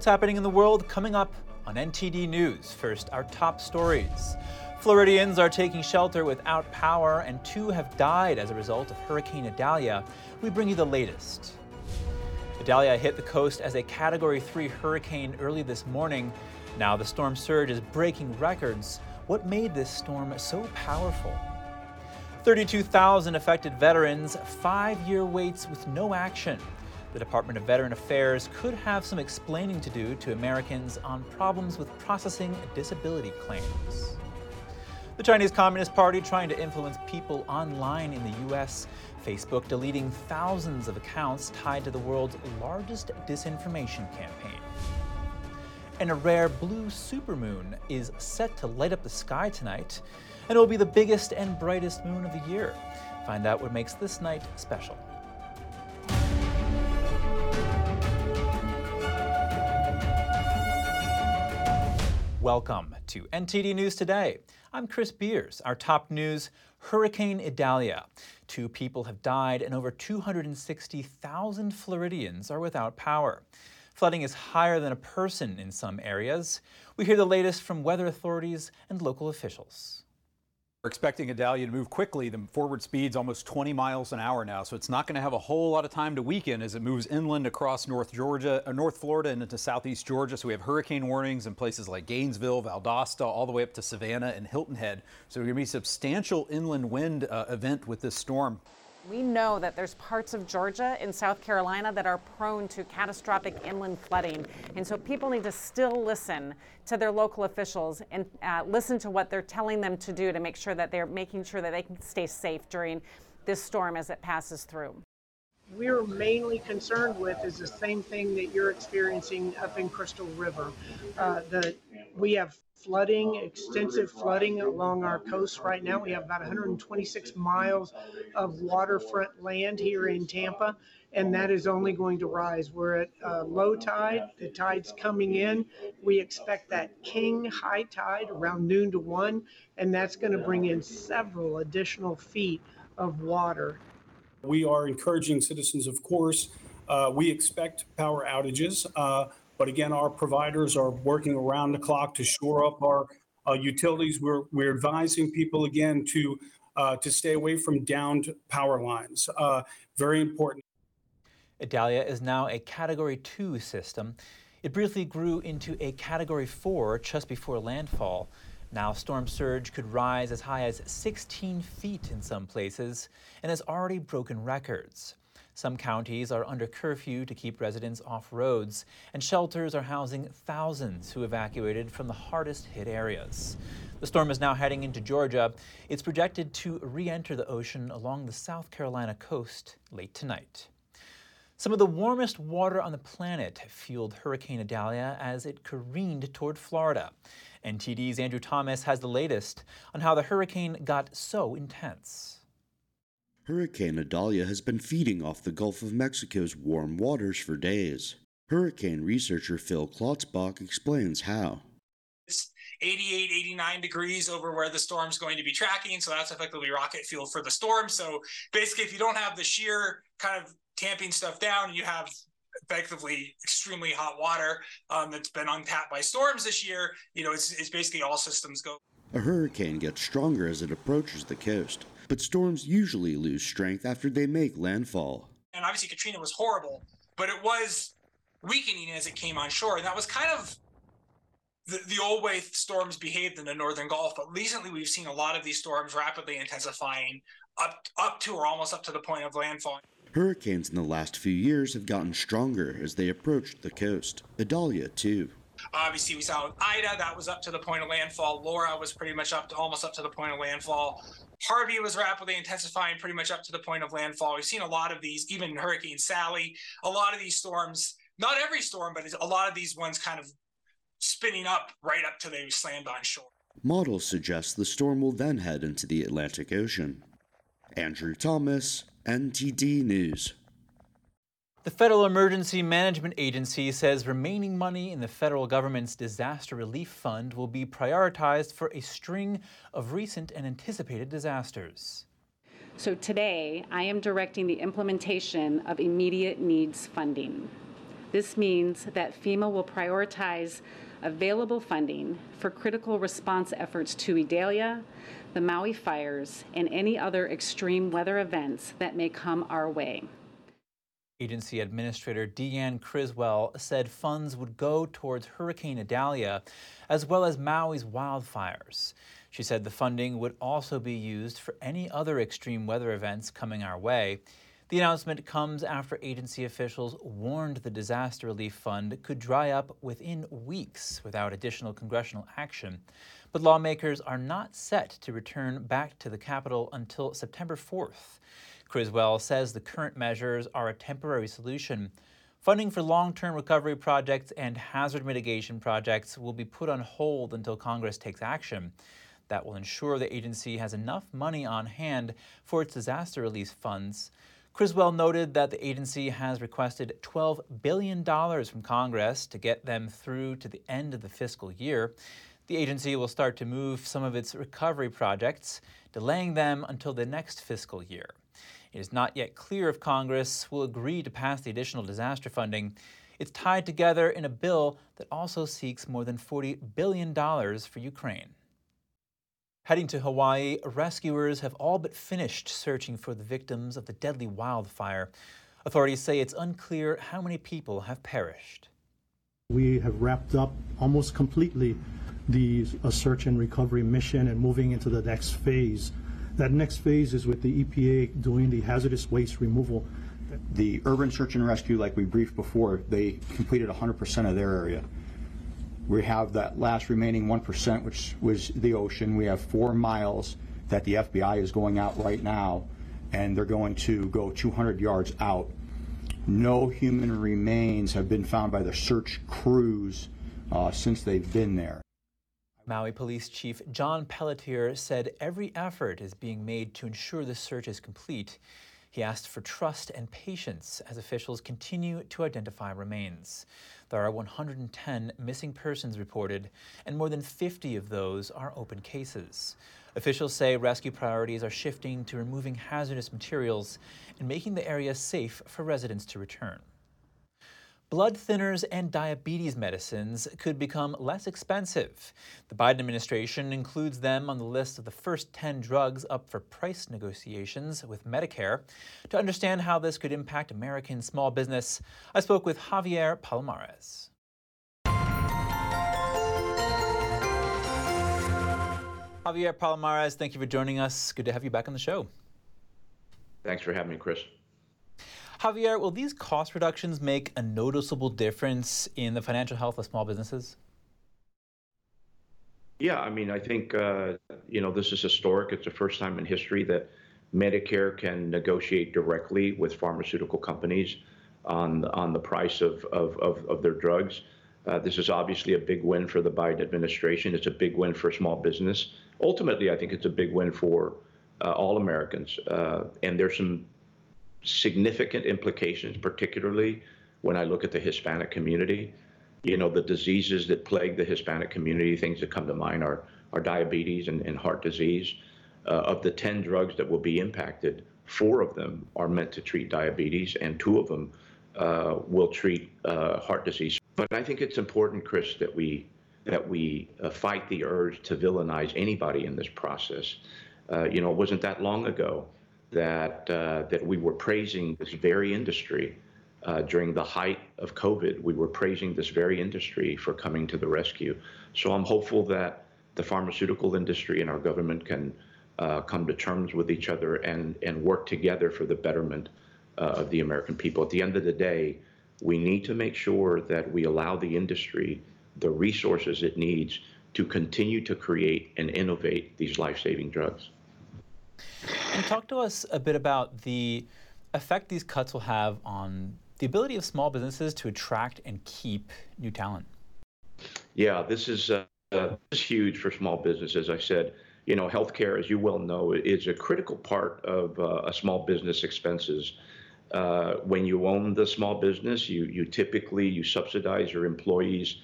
What's happening in the world coming up on NTD News. First, our top stories. Floridians are taking shelter without power, and two have died as a result of Hurricane Idalia. We bring you the latest. Idalia hit the coast as a Category 3 hurricane early this morning. Now the storm surge is breaking records. What made this storm so powerful? 32,000 affected veterans, five year waits with no action. The Department of Veteran Affairs could have some explaining to do to Americans on problems with processing disability claims. The Chinese Communist Party trying to influence people online in the U.S. Facebook deleting thousands of accounts tied to the world's largest disinformation campaign. And a rare blue supermoon is set to light up the sky tonight, and it will be the biggest and brightest moon of the year. Find out what makes this night special. Welcome to NTD News Today. I'm Chris Beers. Our top news Hurricane Idalia. Two people have died, and over 260,000 Floridians are without power. Flooding is higher than a person in some areas. We hear the latest from weather authorities and local officials. We're expecting Idalia to move quickly. The forward speed's almost 20 miles an hour now, so it's not going to have a whole lot of time to weaken as it moves inland across North Georgia, North Florida, and into southeast Georgia. So we have hurricane warnings in places like Gainesville, Valdosta, all the way up to Savannah and Hilton Head. So we're going to be substantial inland wind uh, event with this storm. We know that there's parts of Georgia and South Carolina that are prone to catastrophic inland flooding. And so people need to still listen to their local officials and uh, listen to what they're telling them to do to make sure that they're making sure that they can stay safe during this storm as it passes through. We're mainly concerned with is the same thing that you're experiencing up in Crystal River. Uh, the, we have flooding, extensive flooding along our coast right now. We have about 126 miles of waterfront land here in Tampa, and that is only going to rise. We're at uh, low tide, the tide's coming in. We expect that king high tide around noon to one, and that's going to bring in several additional feet of water. We are encouraging citizens, of course. Uh, we expect power outages. Uh, but again, our providers are working around the clock to shore up our uh, utilities. We're, we're advising people again to uh, to stay away from downed power lines. Uh, very important. Idalia is now a Category 2 system. It briefly grew into a Category 4 just before landfall. Now, storm surge could rise as high as 16 feet in some places and has already broken records. Some counties are under curfew to keep residents off roads, and shelters are housing thousands who evacuated from the hardest hit areas. The storm is now heading into Georgia. It's projected to re enter the ocean along the South Carolina coast late tonight. Some of the warmest water on the planet fueled Hurricane Idalia as it careened toward Florida. NTD's Andrew Thomas has the latest on how the hurricane got so intense. Hurricane Idalia has been feeding off the Gulf of Mexico's warm waters for days. Hurricane researcher Phil Klotzbach explains how. It's 88, 89 degrees over where the storm's going to be tracking, so that's effectively rocket fuel for the storm. So basically, if you don't have the shear kind of tamping stuff down, you have effectively extremely hot water um, that's been untapped by storms this year. You know, it's, it's basically all systems go. A hurricane gets stronger as it approaches the coast but storms usually lose strength after they make landfall. And obviously, Katrina was horrible, but it was weakening as it came on shore. And that was kind of the, the old way storms behaved in the northern Gulf. But recently, we've seen a lot of these storms rapidly intensifying up, up to or almost up to the point of landfall. Hurricanes in the last few years have gotten stronger as they approached the coast. Idalia, too. Obviously, we saw Ida, that was up to the point of landfall. Laura was pretty much up to almost up to the point of landfall. Harvey was rapidly intensifying pretty much up to the point of landfall. We've seen a lot of these, even Hurricane Sally, a lot of these storms, not every storm, but a lot of these ones kind of spinning up right up to they slammed on shore. Models suggest the storm will then head into the Atlantic Ocean. Andrew Thomas, NTD News. The Federal Emergency Management Agency says remaining money in the federal government's disaster relief fund will be prioritized for a string of recent and anticipated disasters. So today, I am directing the implementation of immediate needs funding. This means that FEMA will prioritize available funding for critical response efforts to Idalia, the Maui fires, and any other extreme weather events that may come our way. Agency Administrator Deanne Criswell said funds would go towards Hurricane Idalia as well as Maui's wildfires. She said the funding would also be used for any other extreme weather events coming our way. The announcement comes after agency officials warned the disaster relief fund could dry up within weeks without additional congressional action. But lawmakers are not set to return back to the Capitol until September 4th. Criswell says the current measures are a temporary solution. Funding for long term recovery projects and hazard mitigation projects will be put on hold until Congress takes action. That will ensure the agency has enough money on hand for its disaster relief funds. Criswell noted that the agency has requested $12 billion from Congress to get them through to the end of the fiscal year. The agency will start to move some of its recovery projects, delaying them until the next fiscal year. It is not yet clear if Congress will agree to pass the additional disaster funding. It's tied together in a bill that also seeks more than $40 billion for Ukraine. Heading to Hawaii, rescuers have all but finished searching for the victims of the deadly wildfire. Authorities say it's unclear how many people have perished. We have wrapped up almost completely the uh, search and recovery mission and moving into the next phase. That next phase is with the EPA doing the hazardous waste removal. The urban search and rescue, like we briefed before, they completed 100% of their area. We have that last remaining 1%, which was the ocean. We have four miles that the FBI is going out right now, and they're going to go 200 yards out. No human remains have been found by the search crews uh, since they've been there. Maui Police Chief John Pelletier said every effort is being made to ensure the search is complete. He asked for trust and patience as officials continue to identify remains. There are 110 missing persons reported, and more than 50 of those are open cases. Officials say rescue priorities are shifting to removing hazardous materials and making the area safe for residents to return. Blood thinners and diabetes medicines could become less expensive. The Biden administration includes them on the list of the first 10 drugs up for price negotiations with Medicare. To understand how this could impact American small business, I spoke with Javier Palomarez. Javier Palomarez, thank you for joining us. Good to have you back on the show. Thanks for having me, Chris. Javier, will these cost reductions make a noticeable difference in the financial health of small businesses? Yeah, I mean, I think, uh, you know, this is historic. It's the first time in history that Medicare can negotiate directly with pharmaceutical companies on, on the price of, of, of, of their drugs. Uh, this is obviously a big win for the Biden administration. It's a big win for small business. Ultimately, I think it's a big win for uh, all Americans. Uh, and there's some significant implications, particularly when I look at the Hispanic community. You know, the diseases that plague the Hispanic community, things that come to mind are, are diabetes and, and heart disease. Uh, of the 10 drugs that will be impacted, four of them are meant to treat diabetes, and two of them uh, will treat uh, heart disease. But I think it's important, Chris, that we that we uh, fight the urge to villainize anybody in this process. Uh, you know, it wasn't that long ago that uh, that we were praising this very industry uh, during the height of COVID. We were praising this very industry for coming to the rescue. So I'm hopeful that the pharmaceutical industry and our government can uh, come to terms with each other and and work together for the betterment uh, of the American people. At the end of the day, we need to make sure that we allow the industry the resources it needs to continue to create and innovate these life-saving drugs. And talk to us a bit about the effect these cuts will have on the ability of small businesses to attract and keep new talent. Yeah, this is, uh, uh, this is huge for small businesses. I said, you know, healthcare, as you well know, is a critical part of uh, a small business expenses. Uh, when you own the small business, you you typically you subsidize your employees'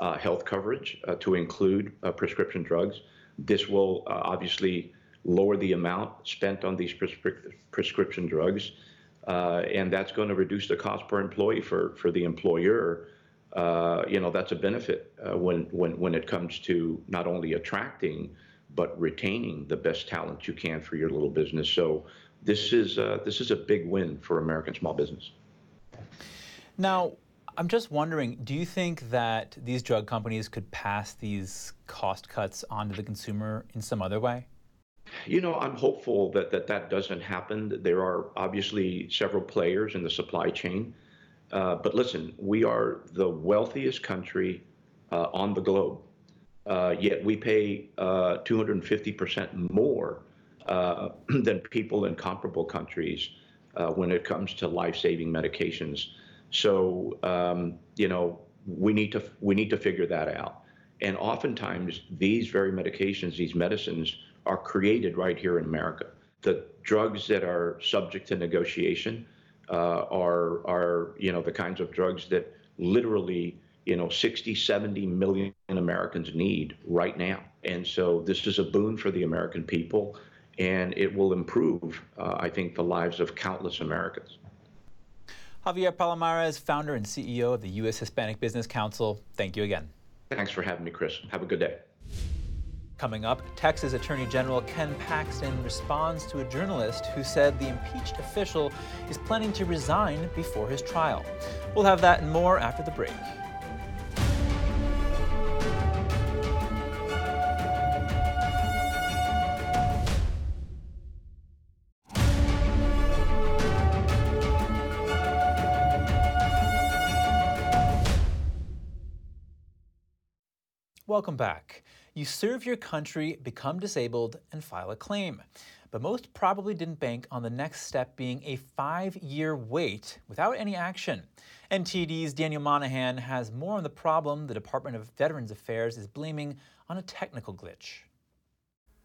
uh, health coverage uh, to include prescription drugs. This will obviously lower the amount spent on these prescri- prescription drugs. uh, and that's going to reduce the cost per employee for for the employer. Uh, you know, that's a benefit uh, when when when it comes to not only attracting but retaining the best talent you can for your little business. So this is uh, this is a big win for American small business. Now, I'm just wondering, do you think that these drug companies could pass these cost cuts on to the consumer in some other way? You know, I'm hopeful that that, that doesn't happen. There are obviously several players in the supply chain. Uh, but listen, we are the wealthiest country uh, on the globe. Uh, yet we pay 250% uh, more uh, than people in comparable countries uh, when it comes to life-saving medications. So um, you know we need to we need to figure that out. And oftentimes these very medications, these medicines, are created right here in America. The drugs that are subject to negotiation uh, are are you know the kinds of drugs that literally you know 60 70 million americans need right now and so this is a boon for the american people and it will improve uh, i think the lives of countless americans Javier Palomarez, founder and CEO of the U.S. Hispanic Business Council. Thank you again. Thanks for having me, Chris. Have a good day. Coming up, Texas Attorney General Ken Paxton responds to a journalist who said the impeached official is planning to resign before his trial. We'll have that and more after the break. Welcome back. You serve your country, become disabled, and file a claim. But most probably didn't bank on the next step being a five year wait without any action. NTD's Daniel Monahan has more on the problem the Department of Veterans Affairs is blaming on a technical glitch.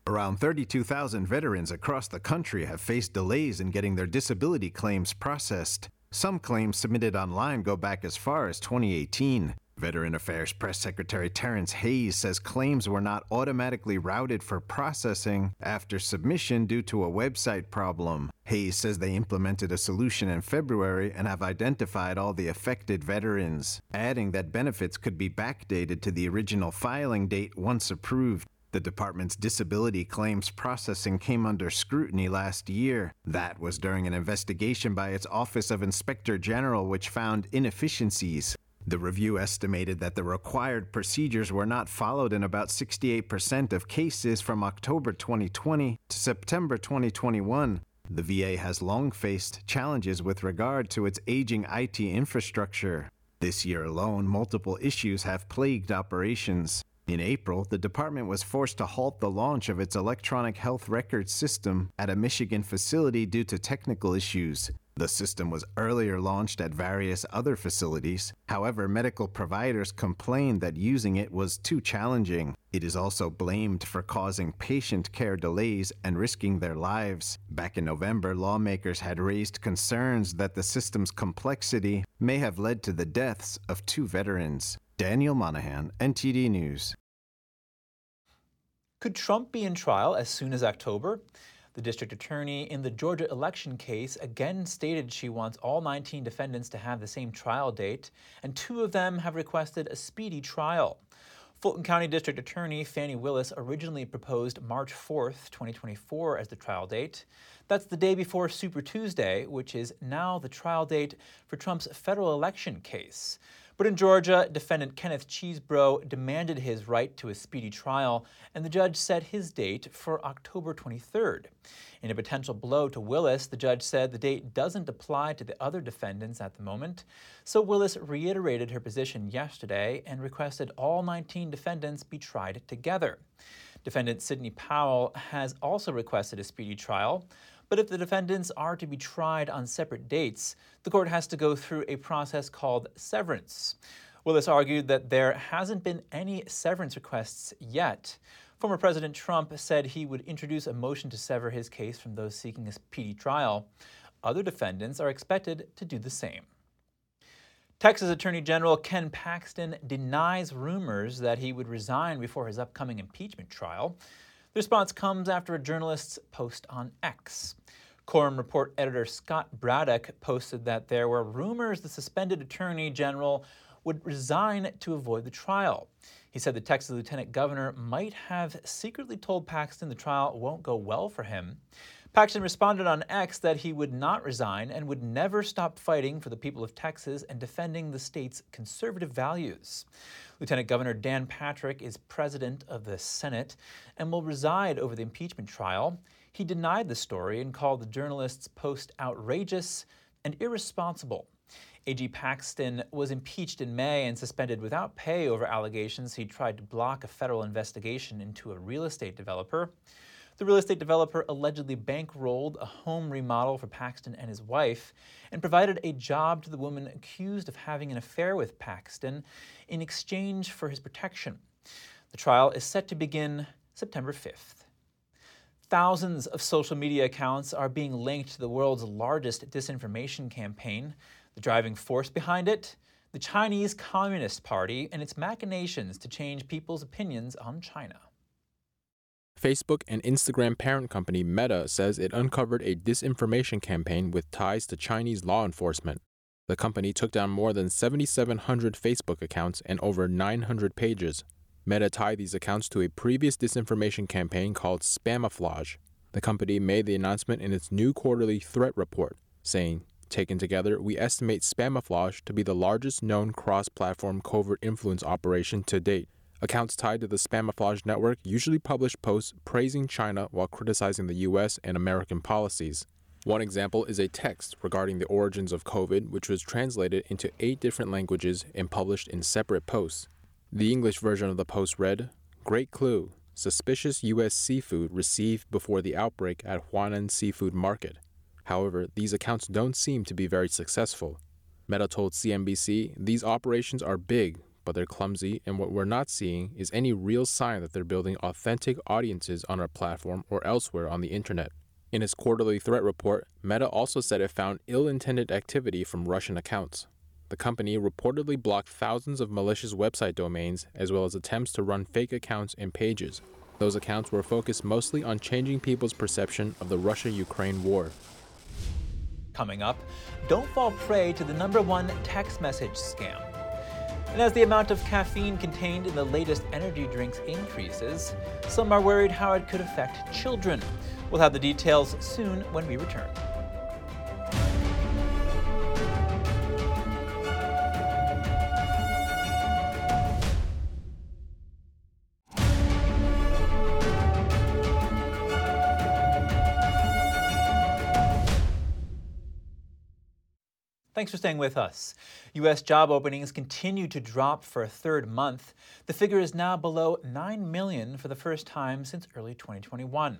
Around 32,000 veterans across the country have faced delays in getting their disability claims processed. Some claims submitted online go back as far as 2018. Veteran Affairs Press Secretary Terrence Hayes says claims were not automatically routed for processing after submission due to a website problem. Hayes says they implemented a solution in February and have identified all the affected veterans, adding that benefits could be backdated to the original filing date once approved. The department's disability claims processing came under scrutiny last year. That was during an investigation by its Office of Inspector General, which found inefficiencies. The review estimated that the required procedures were not followed in about 68% of cases from October 2020 to September 2021. The VA has long faced challenges with regard to its aging IT infrastructure. This year alone, multiple issues have plagued operations. In April, the department was forced to halt the launch of its electronic health record system at a Michigan facility due to technical issues. The system was earlier launched at various other facilities. However, medical providers complained that using it was too challenging. It is also blamed for causing patient care delays and risking their lives. Back in November, lawmakers had raised concerns that the system's complexity may have led to the deaths of two veterans. Daniel Monahan, NTD News. Could Trump be in trial as soon as October? The district attorney in the Georgia election case again stated she wants all 19 defendants to have the same trial date, and two of them have requested a speedy trial. Fulton County District Attorney Fani Willis originally proposed March 4th, 2024 as the trial date. That's the day before Super Tuesday, which is now the trial date for Trump's federal election case. But in Georgia, defendant Kenneth Chesebro demanded his right to a speedy trial, and the judge set his date for October 23rd. In a potential blow to Willis, the judge said the date doesn't apply to the other defendants at the moment. So Willis reiterated her position yesterday and requested all 19 defendants be tried together. Defendant Sidney Powell has also requested a speedy trial. But if the defendants are to be tried on separate dates, the court has to go through a process called severance. Willis argued that there hasn't been any severance requests yet. Former President Trump said he would introduce a motion to sever his case from those seeking a speedy trial. Other defendants are expected to do the same. Texas Attorney General Ken Paxton denies rumors that he would resign before his upcoming impeachment trial. The response comes after a journalist's post on X. Quorum Report editor Scott Braddock posted that there were rumors the suspended attorney general would resign to avoid the trial. He said the Texas lieutenant governor might have secretly told Paxton the trial won't go well for him. Paxton responded on X that he would not resign and would never stop fighting for the people of Texas and defending the state's conservative values. Lieutenant Governor Dan Patrick is president of the Senate and will reside over the impeachment trial. He denied the story and called the journalist's post outrageous and irresponsible. AG Paxton was impeached in May and suspended without pay over allegations he tried to block a federal investigation into a real estate developer. The real estate developer allegedly bankrolled a home remodel for Paxton and his wife and provided a job to the woman accused of having an affair with Paxton in exchange for his protection. The trial is set to begin September 5th. Thousands of social media accounts are being linked to the world's largest disinformation campaign. The driving force behind it? The Chinese Communist Party and its machinations to change people's opinions on China. Facebook and Instagram parent company Meta says it uncovered a disinformation campaign with ties to Chinese law enforcement. The company took down more than 7,700 Facebook accounts and over 900 pages. Meta tied these accounts to a previous disinformation campaign called Spamouflage. The company made the announcement in its new quarterly threat report, saying, Taken together, we estimate Spamouflage to be the largest known cross platform covert influence operation to date. Accounts tied to the Spamouflage network usually publish posts praising China while criticizing the US and American policies. One example is a text regarding the origins of COVID, which was translated into eight different languages and published in separate posts. The English version of the post read Great clue suspicious U.S. seafood received before the outbreak at Huanan Seafood Market. However, these accounts don't seem to be very successful. Meta told CNBC these operations are big, but they're clumsy, and what we're not seeing is any real sign that they're building authentic audiences on our platform or elsewhere on the internet. In its quarterly threat report, Meta also said it found ill intended activity from Russian accounts the company reportedly blocked thousands of malicious website domains as well as attempts to run fake accounts and pages. Those accounts were focused mostly on changing people's perception of the Russia Ukraine war. Coming up, don't fall prey to the number one text message scam. And as the amount of caffeine contained in the latest energy drinks increases, some are worried how it could affect children. We'll have the details soon when we return. Thanks for staying with us. U.S. job openings continue to drop for a third month. The figure is now below 9 million for the first time since early 2021.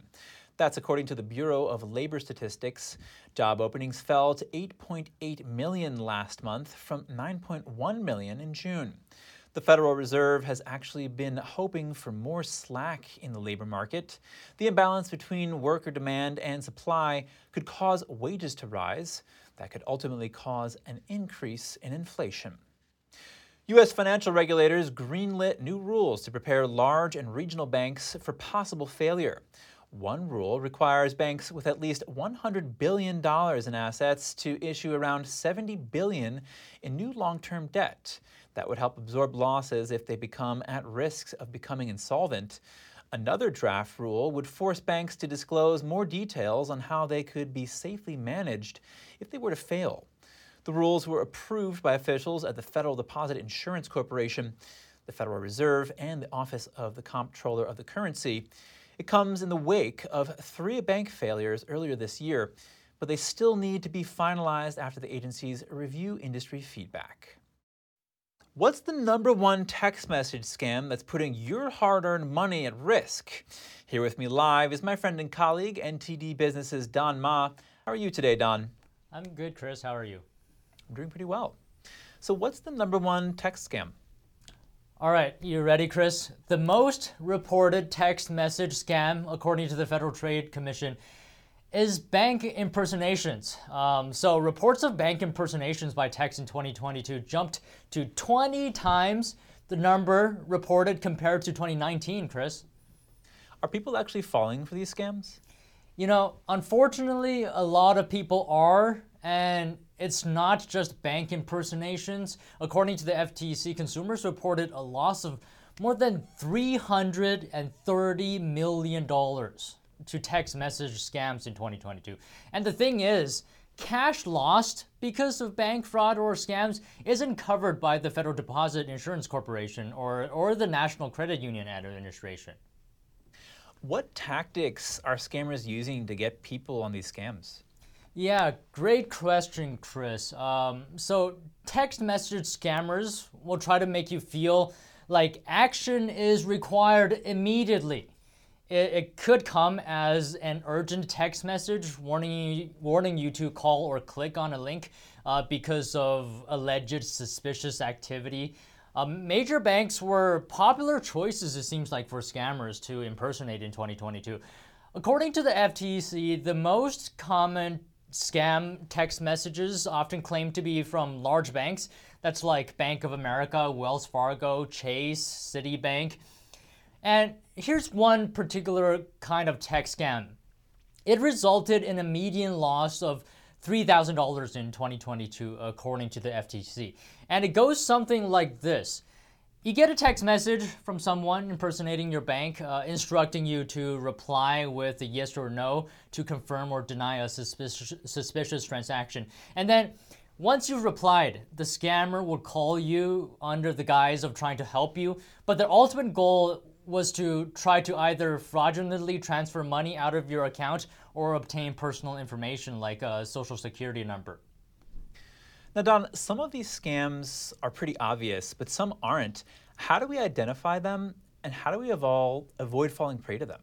That's according to the Bureau of Labor Statistics. Job openings fell to 8.8 million last month from 9.1 million in June. The Federal Reserve has actually been hoping for more slack in the labor market. The imbalance between worker demand and supply could cause wages to rise that could ultimately cause an increase in inflation. U.S. financial regulators greenlit new rules to prepare large and regional banks for possible failure. One rule requires banks with at least $100 billion in assets to issue around 70 billion in new long-term debt. That would help absorb losses if they become at risk of becoming insolvent. Another draft rule would force banks to disclose more details on how they could be safely managed if they were to fail. The rules were approved by officials at the Federal Deposit Insurance Corporation, the Federal Reserve, and the Office of the Comptroller of the Currency. It comes in the wake of three bank failures earlier this year, but they still need to be finalized after the agencies review industry feedback. What's the number one text message scam that's putting your hard earned money at risk? Here with me live is my friend and colleague, NTD Business's Don Ma. How are you today, Don? I'm good, Chris. How are you? I'm doing pretty well. So, what's the number one text scam? All right, you ready, Chris? The most reported text message scam, according to the Federal Trade Commission, is bank impersonations. Um, so, reports of bank impersonations by text in 2022 jumped to 20 times the number reported compared to 2019, Chris. Are people actually falling for these scams? You know, unfortunately, a lot of people are, and it's not just bank impersonations. According to the FTC, consumers reported a loss of more than $330 million to text message scams in 2022. And the thing is, cash lost because of bank fraud or scams isn't covered by the Federal Deposit Insurance Corporation or, or the National Credit Union Administration. What tactics are scammers using to get people on these scams? Yeah, great question, Chris. Um, so, text message scammers will try to make you feel like action is required immediately. It, it could come as an urgent text message warning you, warning you to call or click on a link uh, because of alleged suspicious activity. Um, major banks were popular choices, it seems like, for scammers to impersonate in 2022. According to the FTC, the most common scam text messages often claim to be from large banks. That's like Bank of America, Wells Fargo, Chase, Citibank. And here's one particular kind of text scam. It resulted in a median loss of $3,000 in 2022, according to the FTC. And it goes something like this You get a text message from someone impersonating your bank, uh, instructing you to reply with a yes or no to confirm or deny a suspicious, suspicious transaction. And then once you've replied, the scammer will call you under the guise of trying to help you, but their ultimate goal was to try to either fraudulently transfer money out of your account or obtain personal information like a social security number. Now, Don, some of these scams are pretty obvious, but some aren't. How do we identify them and how do we evolve, avoid falling prey to them?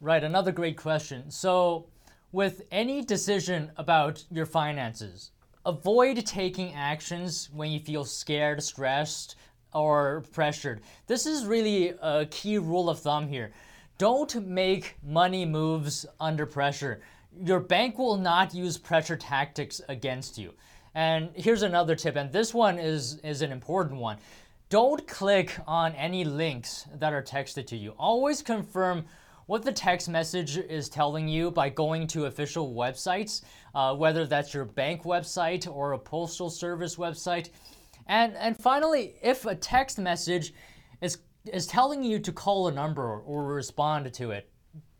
Right, another great question. So, with any decision about your finances, avoid taking actions when you feel scared, stressed, or pressured. This is really a key rule of thumb here. Don't make money moves under pressure. Your bank will not use pressure tactics against you. And here's another tip, and this one is, is an important one. Don't click on any links that are texted to you. Always confirm what the text message is telling you by going to official websites, uh, whether that's your bank website or a postal service website. And, and finally, if a text message is, is telling you to call a number or respond to it,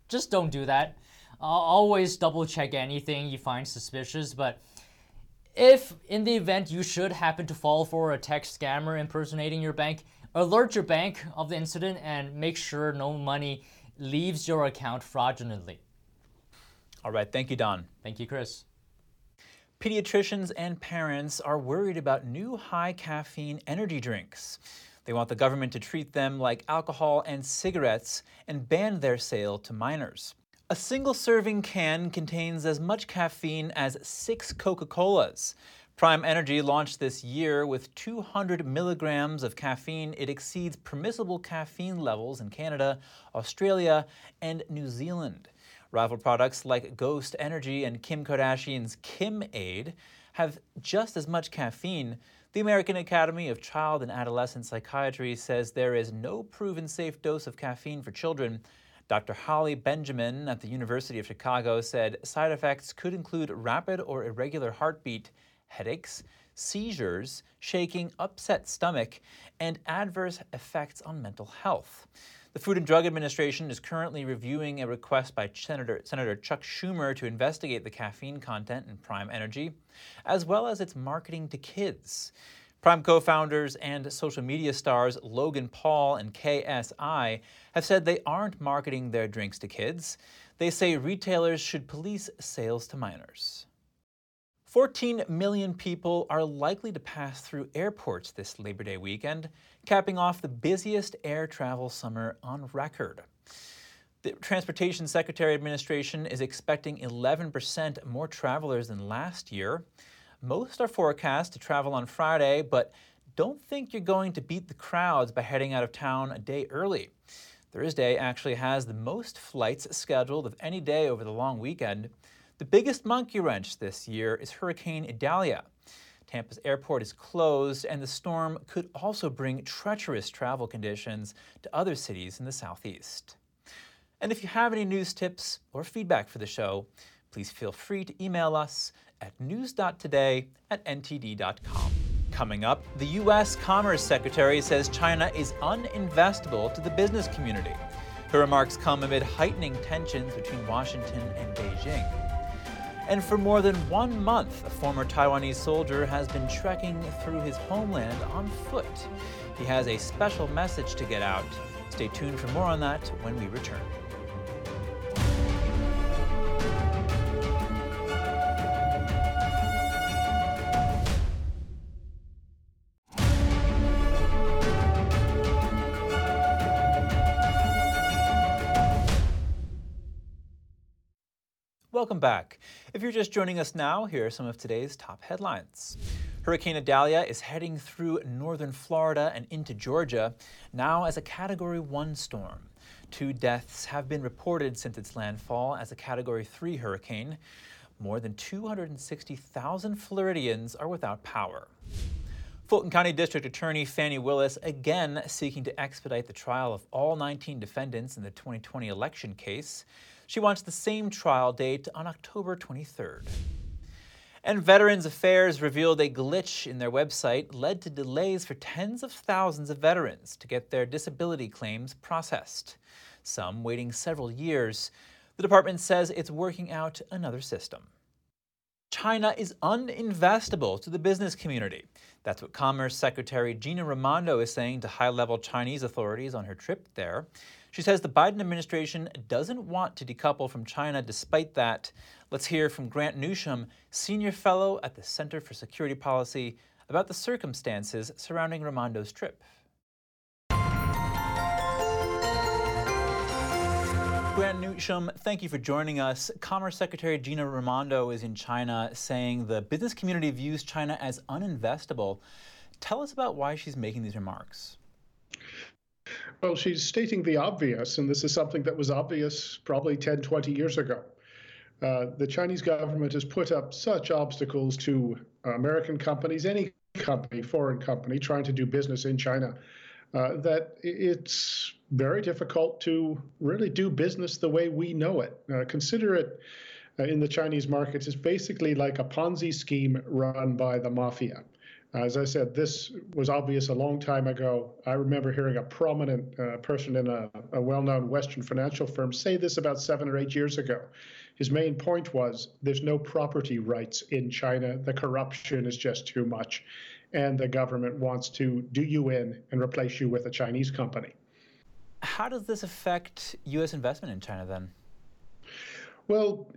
just don't do that. Uh, always double check anything you find suspicious, but if in the event you should happen to fall for a text scammer impersonating your bank, alert your bank of the incident and make sure no money leaves your account fraudulently. All right, thank you, Don. Thank you, Chris. Pediatricians and parents are worried about new high caffeine energy drinks. They want the government to treat them like alcohol and cigarettes and ban their sale to minors. A single serving can contains as much caffeine as six Coca Colas. Prime Energy launched this year with 200 milligrams of caffeine. It exceeds permissible caffeine levels in Canada, Australia, and New Zealand. Rival products like Ghost Energy and Kim Kardashian's Kim Aid have just as much caffeine. The American Academy of Child and Adolescent Psychiatry says there is no proven safe dose of caffeine for children. Dr. Holly Benjamin at the University of Chicago said side effects could include rapid or irregular heartbeat, headaches, seizures, shaking, upset stomach, and adverse effects on mental health. The Food and Drug Administration is currently reviewing a request by Senator, Senator Chuck Schumer to investigate the caffeine content in Prime Energy, as well as its marketing to kids. Prime co founders and social media stars Logan Paul and KSI have said they aren't marketing their drinks to kids. They say retailers should police sales to minors. 14 million people are likely to pass through airports this Labor Day weekend, capping off the busiest air travel summer on record. The Transportation Security Administration is expecting 11% more travelers than last year. Most are forecast to travel on Friday, but don't think you're going to beat the crowds by heading out of town a day early. Thursday actually has the most flights scheduled of any day over the long weekend. The biggest monkey wrench this year is Hurricane Idalia. Tampa's airport is closed, and the storm could also bring treacherous travel conditions to other cities in the southeast. And if you have any news tips or feedback for the show, please feel free to email us at news.today at ntd.com. Coming up, the U.S. Commerce Secretary says China is uninvestable to the business community. Her remarks come amid heightening tensions between Washington and Beijing. And for more than one month, a former Taiwanese soldier has been trekking through his homeland on foot. He has a special message to get out. Stay tuned for more on that when we return. Welcome back. If you're just joining us now, here are some of today's top headlines. Hurricane Idalia is heading through northern Florida and into Georgia, now as a Category 1 storm. Two deaths have been reported since its landfall as a Category 3 hurricane. More than 260,000 Floridians are without power. Fulton County District Attorney Fani Willis again seeking to expedite the trial of all 19 defendants in the 2020 election case. She wants the same trial date on October 23rd. And Veterans Affairs revealed a glitch in their website led to delays for tens of thousands of veterans to get their disability claims processed, some waiting several years. The department says it's working out another system. China is uninvestable to the business community. That's what Commerce Secretary Gina Raimondo is saying to high level Chinese authorities on her trip there. She says the Biden administration doesn't want to decouple from China despite that. Let's hear from Grant Newsham, senior fellow at the Center for Security Policy, about the circumstances surrounding Raimondo's trip. Grant Newsham, thank you for joining us. Commerce Secretary Gina Raimondo is in China saying the business community views China as uninvestable. Tell us about why she's making these remarks. Well, she's stating the obvious, and this is something that was obvious probably 10, 20 years ago. Uh, the Chinese government has put up such obstacles to American companies, any company, foreign company, trying to do business in China, uh, that it's very difficult to really do business the way we know it. Uh, consider it uh, in the Chinese markets is basically like a Ponzi scheme run by the mafia. As I said, this was obvious a long time ago. I remember hearing a prominent uh, person in a, a well known Western financial firm say this about seven or eight years ago. His main point was there's no property rights in China. The corruption is just too much. And the government wants to do you in and replace you with a Chinese company. How does this affect U.S. investment in China then? Well,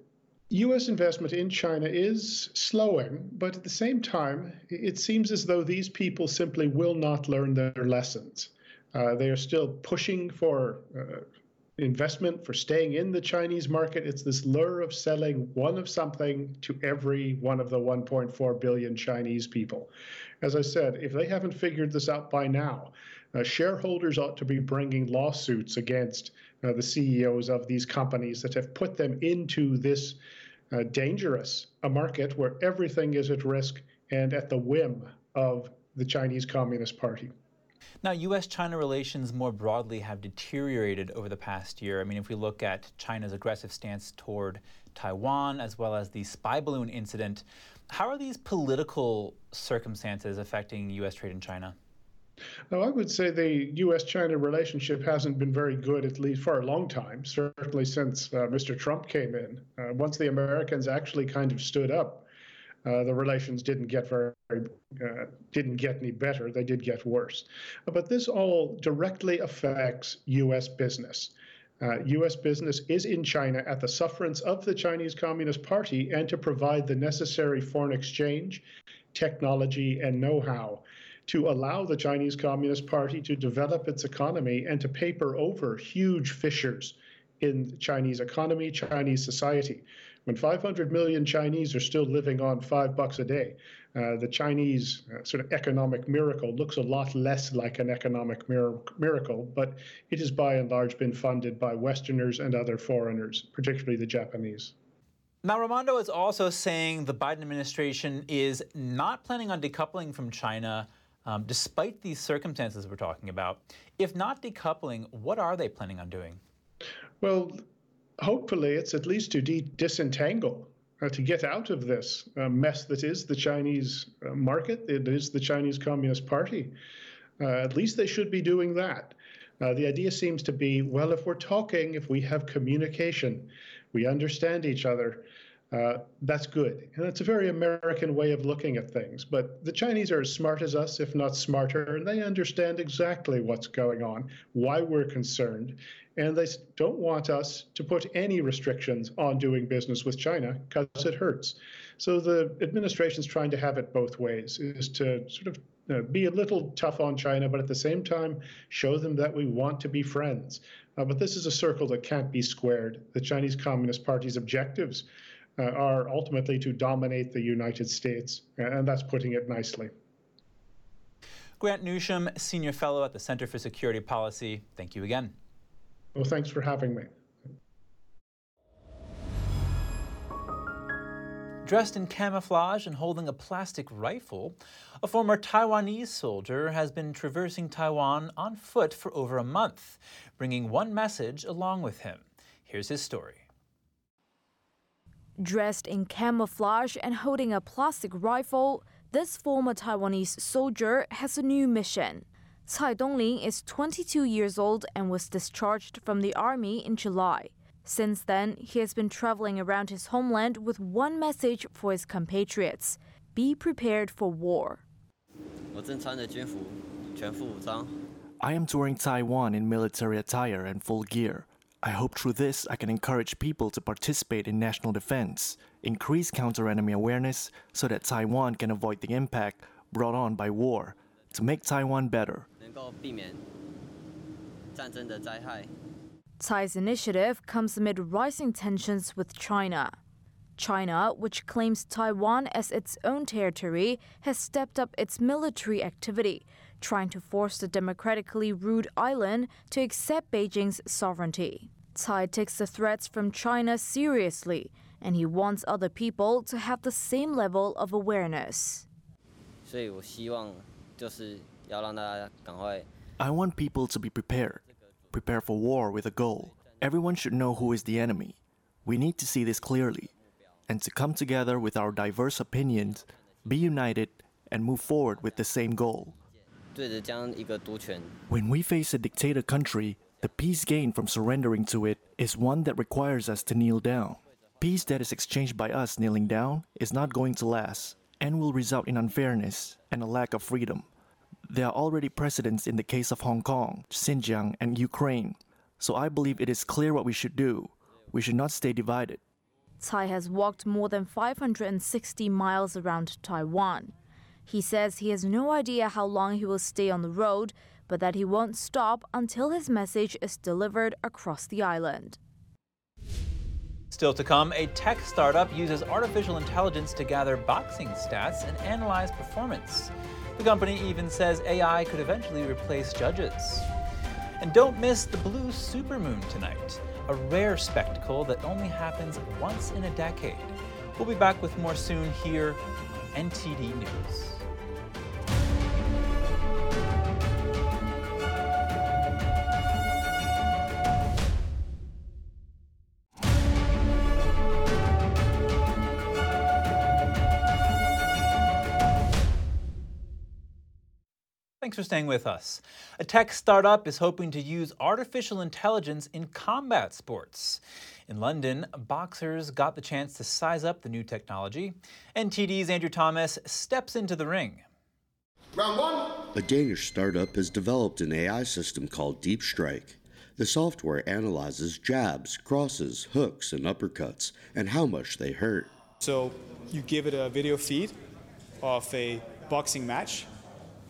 US investment in China is slowing, but at the same time, it seems as though these people simply will not learn their lessons. Uh, they are still pushing for uh, investment, for staying in the Chinese market. It's this lure of selling one of something to every one of the 1.4 billion Chinese people. As I said, if they haven't figured this out by now, uh, shareholders ought to be bringing lawsuits against uh, the CEOs of these companies that have put them into this uh, dangerous a market where everything is at risk and at the whim of the Chinese Communist Party. Now, U.S. China relations more broadly have deteriorated over the past year. I mean, if we look at China's aggressive stance toward Taiwan, as well as the spy balloon incident, how are these political circumstances affecting U.S. trade in China? Now, I would say the U.S. China relationship hasn't been very good, at least for a long time, certainly since uh, Mr. Trump came in. Uh, once the Americans actually kind of stood up, uh, the relations didn't get very, uh, didn't get any better. They did get worse. But this all directly affects U.S. business. U.S. Uh, business is in China at the sufferance of the Chinese Communist Party and to provide the necessary foreign exchange, technology, and know how to allow the Chinese Communist Party to develop its economy and to paper over huge fissures in Chinese economy, Chinese society. When 500 million Chinese are still living on five bucks a day, uh, the Chinese uh, sort of economic miracle looks a lot less like an economic mir- miracle, but it has by and large been funded by Westerners and other foreigners, particularly the Japanese. Now, Raimondo is also saying the Biden administration is not planning on decoupling from China um, despite these circumstances we're talking about. If not decoupling, what are they planning on doing? Well, hopefully, it's at least to de- disentangle, uh, to get out of this uh, mess that is the Chinese uh, market, it is the Chinese Communist Party. Uh, at least they should be doing that. Uh, the idea seems to be well, if we're talking, if we have communication, we understand each other, uh, that's good. And it's a very American way of looking at things. But the Chinese are as smart as us, if not smarter, and they understand exactly what's going on, why we're concerned. And they don't want us to put any restrictions on doing business with China because it hurts. So the administration's trying to have it both ways, is to sort of uh, be a little tough on China, but at the same time, show them that we want to be friends. Uh, but this is a circle that can't be squared. The Chinese Communist Party's objectives uh, are ultimately to dominate the United States, and that's putting it nicely. Grant Newsham, Senior Fellow at the Center for Security Policy, thank you again. Well, thanks for having me. Dressed in camouflage and holding a plastic rifle, a former Taiwanese soldier has been traversing Taiwan on foot for over a month, bringing one message along with him. Here's his story. Dressed in camouflage and holding a plastic rifle, this former Taiwanese soldier has a new mission. Cai Dongling is 22 years old and was discharged from the army in July. Since then, he has been traveling around his homeland with one message for his compatriots be prepared for war. I am touring Taiwan in military attire and full gear. I hope through this I can encourage people to participate in national defense, increase counter enemy awareness so that Taiwan can avoid the impact brought on by war, to make Taiwan better. Cai's initiative comes amid rising tensions with China. China, which claims Taiwan as its own territory, has stepped up its military activity, trying to force the democratically ruled island to accept Beijing's sovereignty. Cai takes the threats from China seriously, and he wants other people to have the same level of awareness. I want people to be prepared, prepare for war with a goal. Everyone should know who is the enemy. We need to see this clearly, and to come together with our diverse opinions, be united, and move forward with the same goal. When we face a dictator country, the peace gained from surrendering to it is one that requires us to kneel down. Peace that is exchanged by us kneeling down is not going to last and will result in unfairness and a lack of freedom. There are already precedents in the case of Hong Kong, Xinjiang, and Ukraine, so I believe it is clear what we should do. We should not stay divided. Cai has walked more than 560 miles around Taiwan. He says he has no idea how long he will stay on the road, but that he won't stop until his message is delivered across the island. Still to come, a tech startup uses artificial intelligence to gather boxing stats and analyze performance. The company even says AI could eventually replace judges. And don't miss the blue supermoon tonight, a rare spectacle that only happens once in a decade. We'll be back with more soon here NTD News. Thanks for staying with us. A tech startup is hoping to use artificial intelligence in combat sports. In London, boxers got the chance to size up the new technology. NTD's Andrew Thomas steps into the ring. Round one. A Danish startup has developed an AI system called Deep Strike. The software analyzes jabs, crosses, hooks, and uppercuts, and how much they hurt. So you give it a video feed of a boxing match,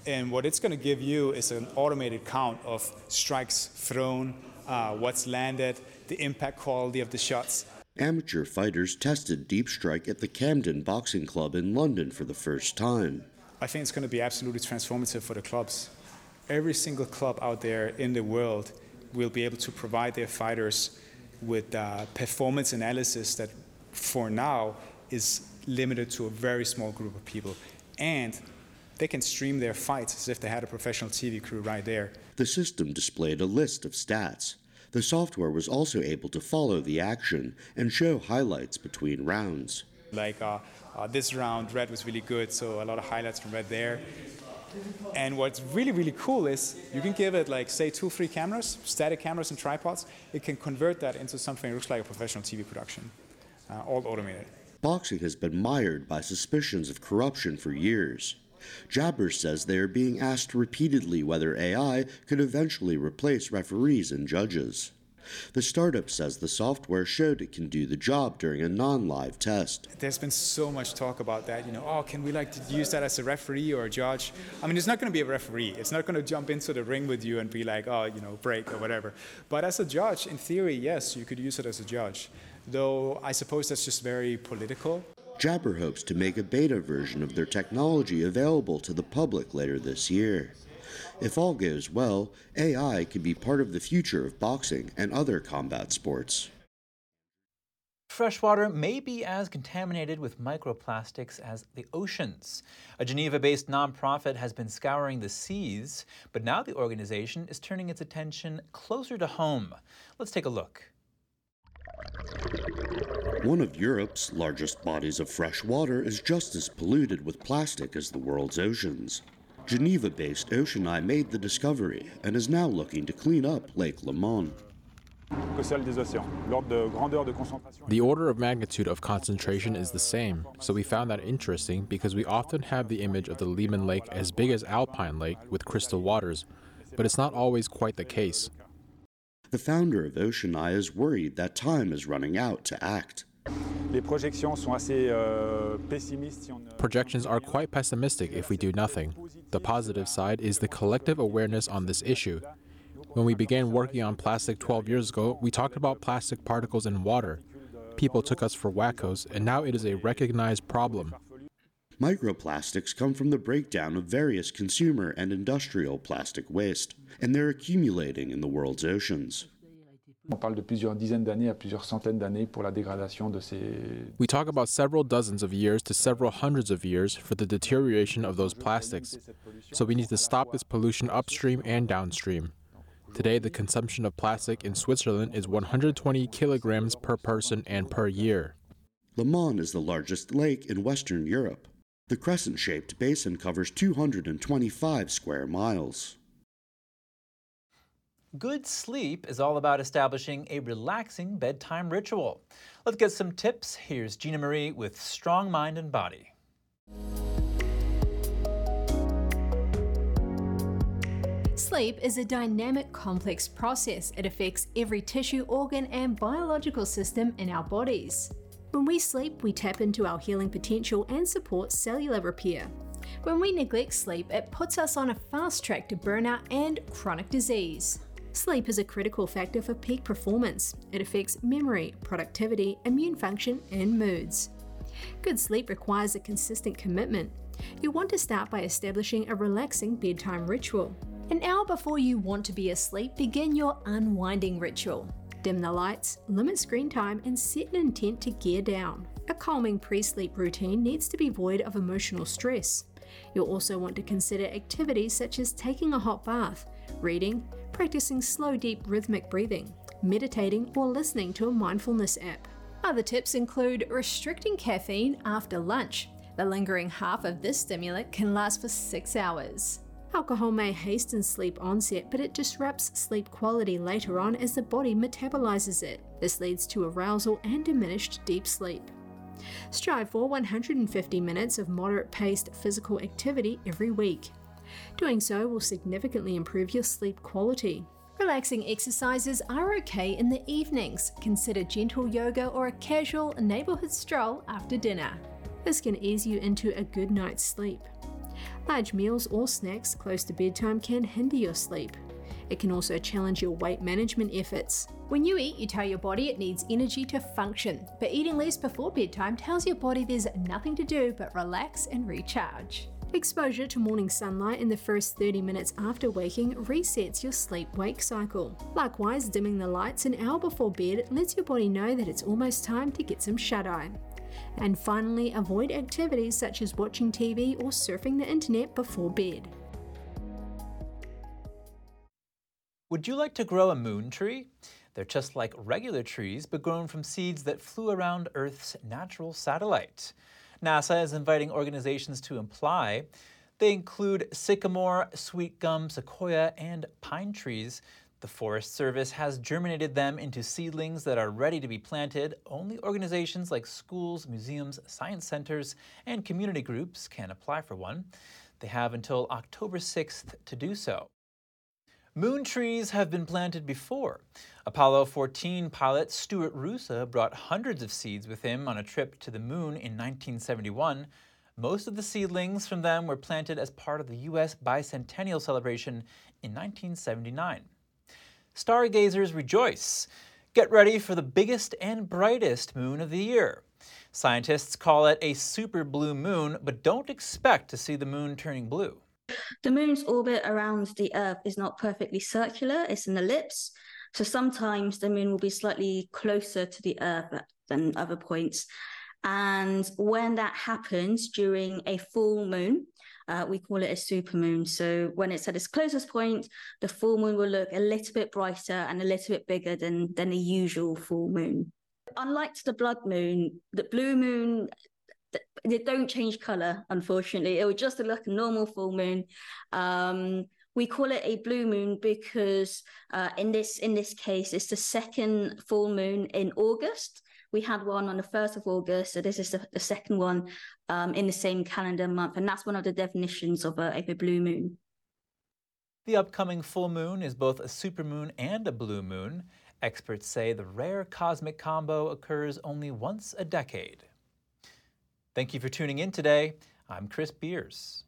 and what it's going to give you is an automated count of strikes thrown, uh, what's landed, the impact quality of the shots. Amateur fighters tested Deep Strike at the Camden Boxing Club in London for the first time. I think it's going to be absolutely transformative for the clubs. Every single club out there in the world will be able to provide their fighters with uh, performance analysis that, for now, is limited to a very small group of people. And they can stream their fights as if they had a professional TV crew right there. The system displayed a list of stats. The software was also able to follow the action and show highlights between rounds. Like uh, uh, this round, red was really good, so a lot of highlights from red there. And what's really, really cool is you can give it like, say, two, three cameras, static cameras and tripods. It can convert that into something that looks like a professional TV production, uh, all automated. Boxing has been mired by suspicions of corruption for years. Jabbers says they are being asked repeatedly whether AI could eventually replace referees and judges. The startup says the software showed it can do the job during a non-live test. There's been so much talk about that, you know, oh, can we like use that as a referee or a judge? I mean, it's not going to be a referee. It's not going to jump into the ring with you and be like, oh, you know, break or whatever. But as a judge, in theory, yes, you could use it as a judge. Though I suppose that's just very political. Jabbr hopes to make a beta version of their technology available to the public later this year. If all goes well, AI could be part of the future of boxing and other combat sports. Freshwater may be as contaminated with microplastics as the oceans. A Geneva based nonprofit has been scouring the seas, but now the organization is turning its attention closer to home. Let's take a look. One of Europe's largest bodies of fresh water is just as polluted with plastic as the world's oceans. Geneva based OceanEye made the discovery and is now looking to clean up Lake Leman. The order of magnitude of concentration is the same, so we found that interesting because we often have the image of the Leman Lake as big as Alpine Lake with crystal waters, but it's not always quite the case. The founder of OceanEye is worried that time is running out to act. Euh, Projections are quite pessimistic if we do nothing. The positive side is the collective awareness on this issue. When we began working on plastic 12 years ago, we talked about plastic particles in water. People took us for wackos, and now it is a recognized problem. Microplastics come from the breakdown of various consumer and industrial plastic waste, and they're accumulating in the world's oceans. On parle de plusieurs dizaines d'années à plusieurs centaines d'années pour la dégradation de ces. We talk about several dozens of years to several hundreds of years for the deterioration of those plastics. So we need to stop this pollution upstream and downstream. Today, the consumption of plastic in Switzerland is 120 kilograms per person and per year. Leman is the largest lake in Western Europe. The crescent shaped basin covers 225 square miles. Good sleep is all about establishing a relaxing bedtime ritual. Let's get some tips. Here's Gina Marie with Strong Mind and Body. Sleep is a dynamic, complex process. It affects every tissue, organ, and biological system in our bodies. When we sleep, we tap into our healing potential and support cellular repair. When we neglect sleep, it puts us on a fast track to burnout and chronic disease. Sleep is a critical factor for peak performance. It affects memory, productivity, immune function, and moods. Good sleep requires a consistent commitment. You want to start by establishing a relaxing bedtime ritual. An hour before you want to be asleep, begin your unwinding ritual. Dim the lights, limit screen time, and set an intent to gear down. A calming pre sleep routine needs to be void of emotional stress. You'll also want to consider activities such as taking a hot bath, reading, practicing slow, deep rhythmic breathing, meditating, or listening to a mindfulness app. Other tips include restricting caffeine after lunch. The lingering half of this stimulant can last for six hours. Alcohol may hasten sleep onset, but it disrupts sleep quality later on as the body metabolizes it. This leads to arousal and diminished deep sleep. Strive for 150 minutes of moderate paced physical activity every week. Doing so will significantly improve your sleep quality. Relaxing exercises are okay in the evenings. Consider gentle yoga or a casual neighborhood stroll after dinner. This can ease you into a good night's sleep. Large meals or snacks close to bedtime can hinder your sleep. It can also challenge your weight management efforts. When you eat, you tell your body it needs energy to function, but eating less before bedtime tells your body there's nothing to do but relax and recharge. Exposure to morning sunlight in the first 30 minutes after waking resets your sleep wake cycle. Likewise, dimming the lights an hour before bed lets your body know that it's almost time to get some shut eye. And finally, avoid activities such as watching TV or surfing the internet before bed. Would you like to grow a moon tree? They're just like regular trees, but grown from seeds that flew around Earth's natural satellite. NASA is inviting organizations to apply. They include sycamore, sweet gum, sequoia, and pine trees. The Forest Service has germinated them into seedlings that are ready to be planted. Only organizations like schools, museums, science centers, and community groups can apply for one. They have until October 6th to do so. Moon trees have been planted before. Apollo 14 pilot Stuart Roosa brought hundreds of seeds with him on a trip to the moon in 1971. Most of the seedlings from them were planted as part of the U.S. bicentennial celebration in 1979. Stargazers rejoice. Get ready for the biggest and brightest moon of the year. Scientists call it a super blue moon, but don't expect to see the moon turning blue. The moon's orbit around the Earth is not perfectly circular, it's an ellipse. So sometimes the moon will be slightly closer to the Earth than other points. And when that happens during a full moon, uh, we call it a supermoon. So when it's at its closest point, the full moon will look a little bit brighter and a little bit bigger than than a usual full moon. Unlike the blood moon, the blue moon they don't change color. Unfortunately, it will just look a normal full moon. Um, we call it a blue moon because uh, in this in this case, it's the second full moon in August. We had one on the 1st of August, so this is the, the second one um, in the same calendar month, and that's one of the definitions of a, of a blue moon. The upcoming full moon is both a supermoon and a blue moon. Experts say the rare cosmic combo occurs only once a decade. Thank you for tuning in today. I'm Chris Beers.